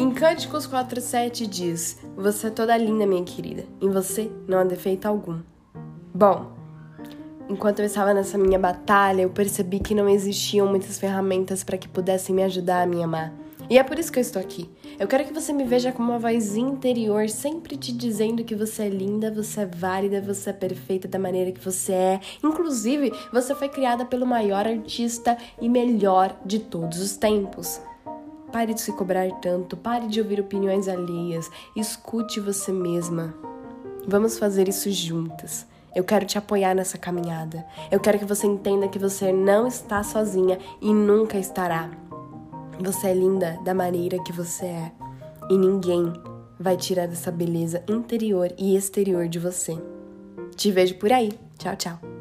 Em Cânticos 4:7 diz: Você é toda linda, minha querida. Em você não há defeito algum. Bom, enquanto eu estava nessa minha batalha, eu percebi que não existiam muitas ferramentas para que pudessem me ajudar a me amar. E é por isso que eu estou aqui. Eu quero que você me veja como uma voz interior, sempre te dizendo que você é linda, você é válida, você é perfeita da maneira que você é. Inclusive, você foi criada pelo maior artista e melhor de todos os tempos. Pare de se cobrar tanto, pare de ouvir opiniões alheias, escute você mesma. Vamos fazer isso juntas. Eu quero te apoiar nessa caminhada. Eu quero que você entenda que você não está sozinha e nunca estará. Você é linda da maneira que você é. E ninguém vai tirar essa beleza interior e exterior de você. Te vejo por aí. Tchau, tchau.